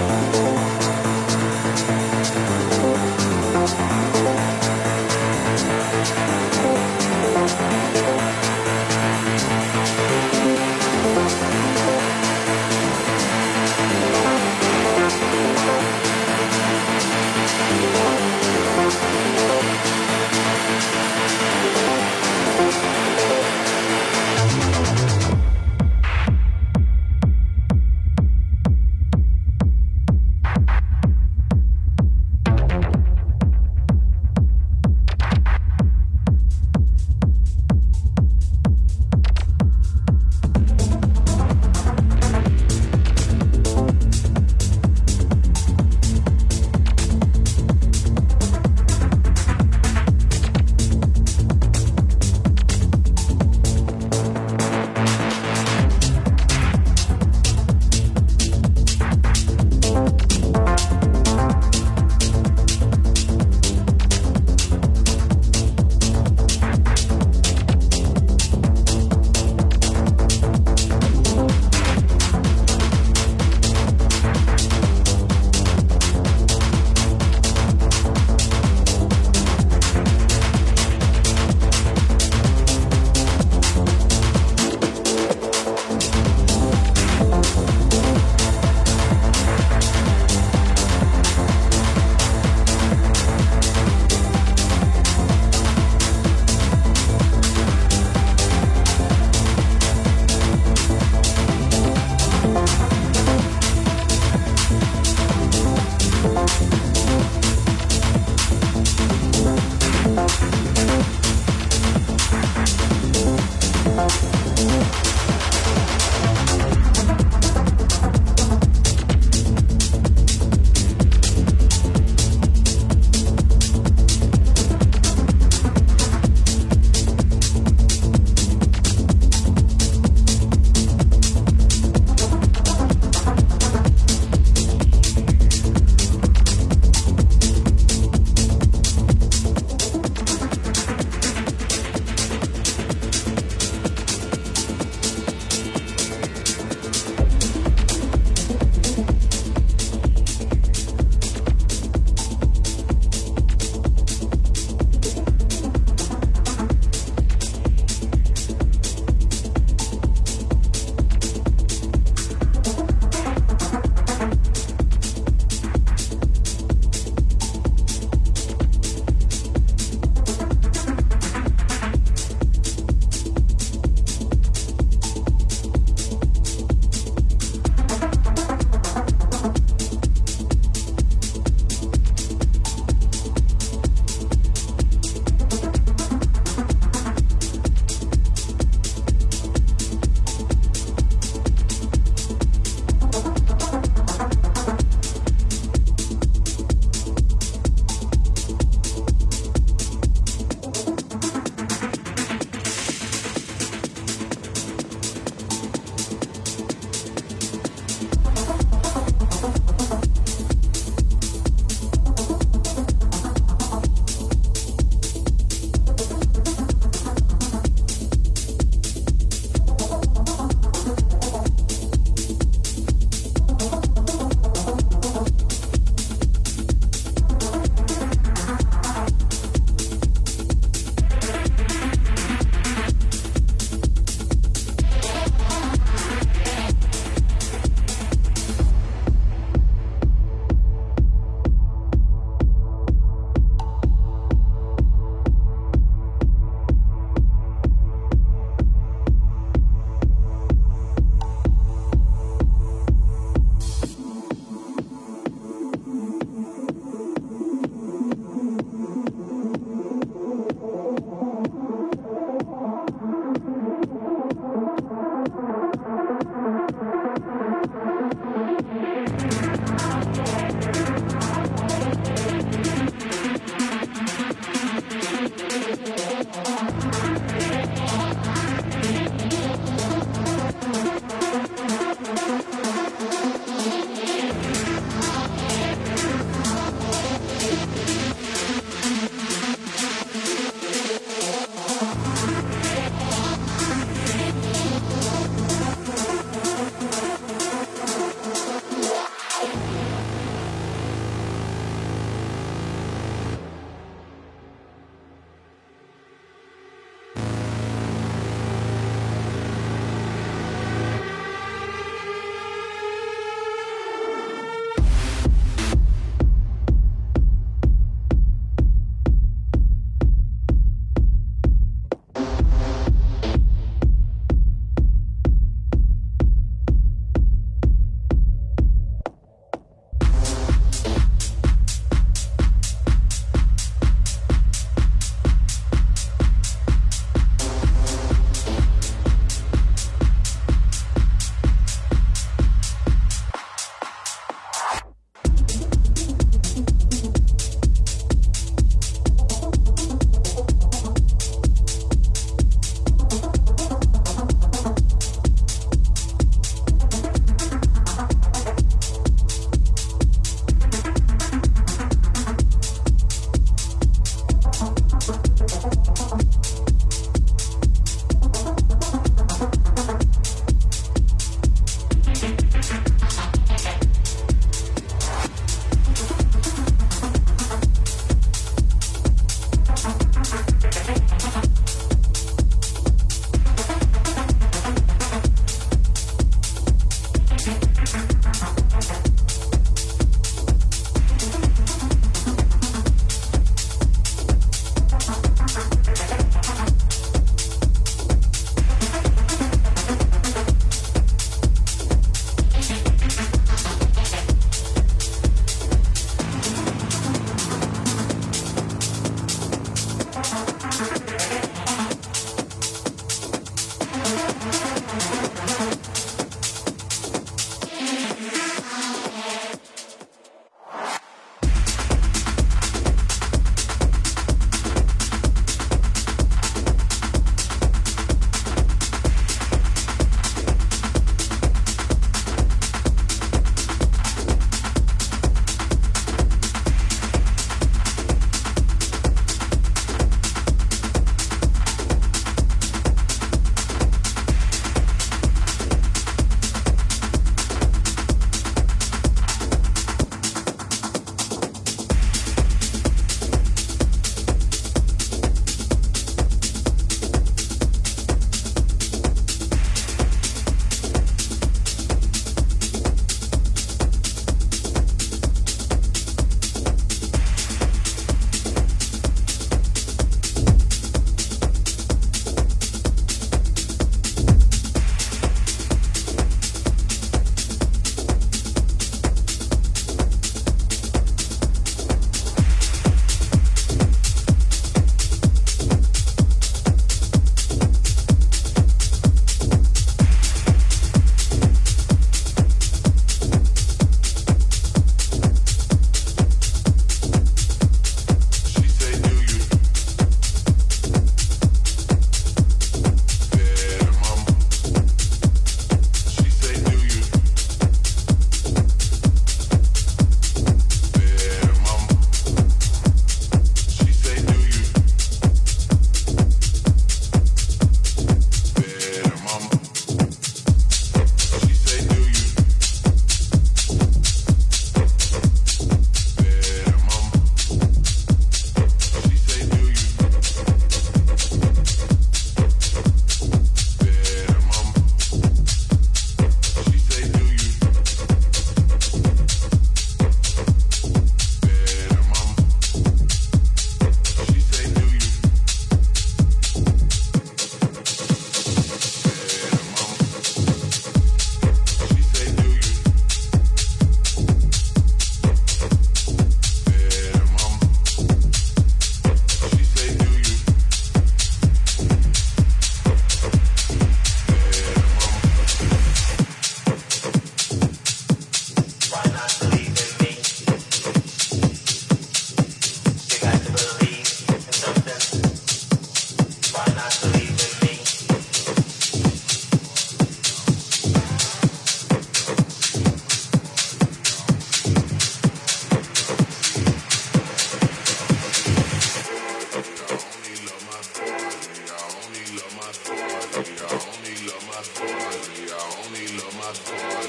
Bye.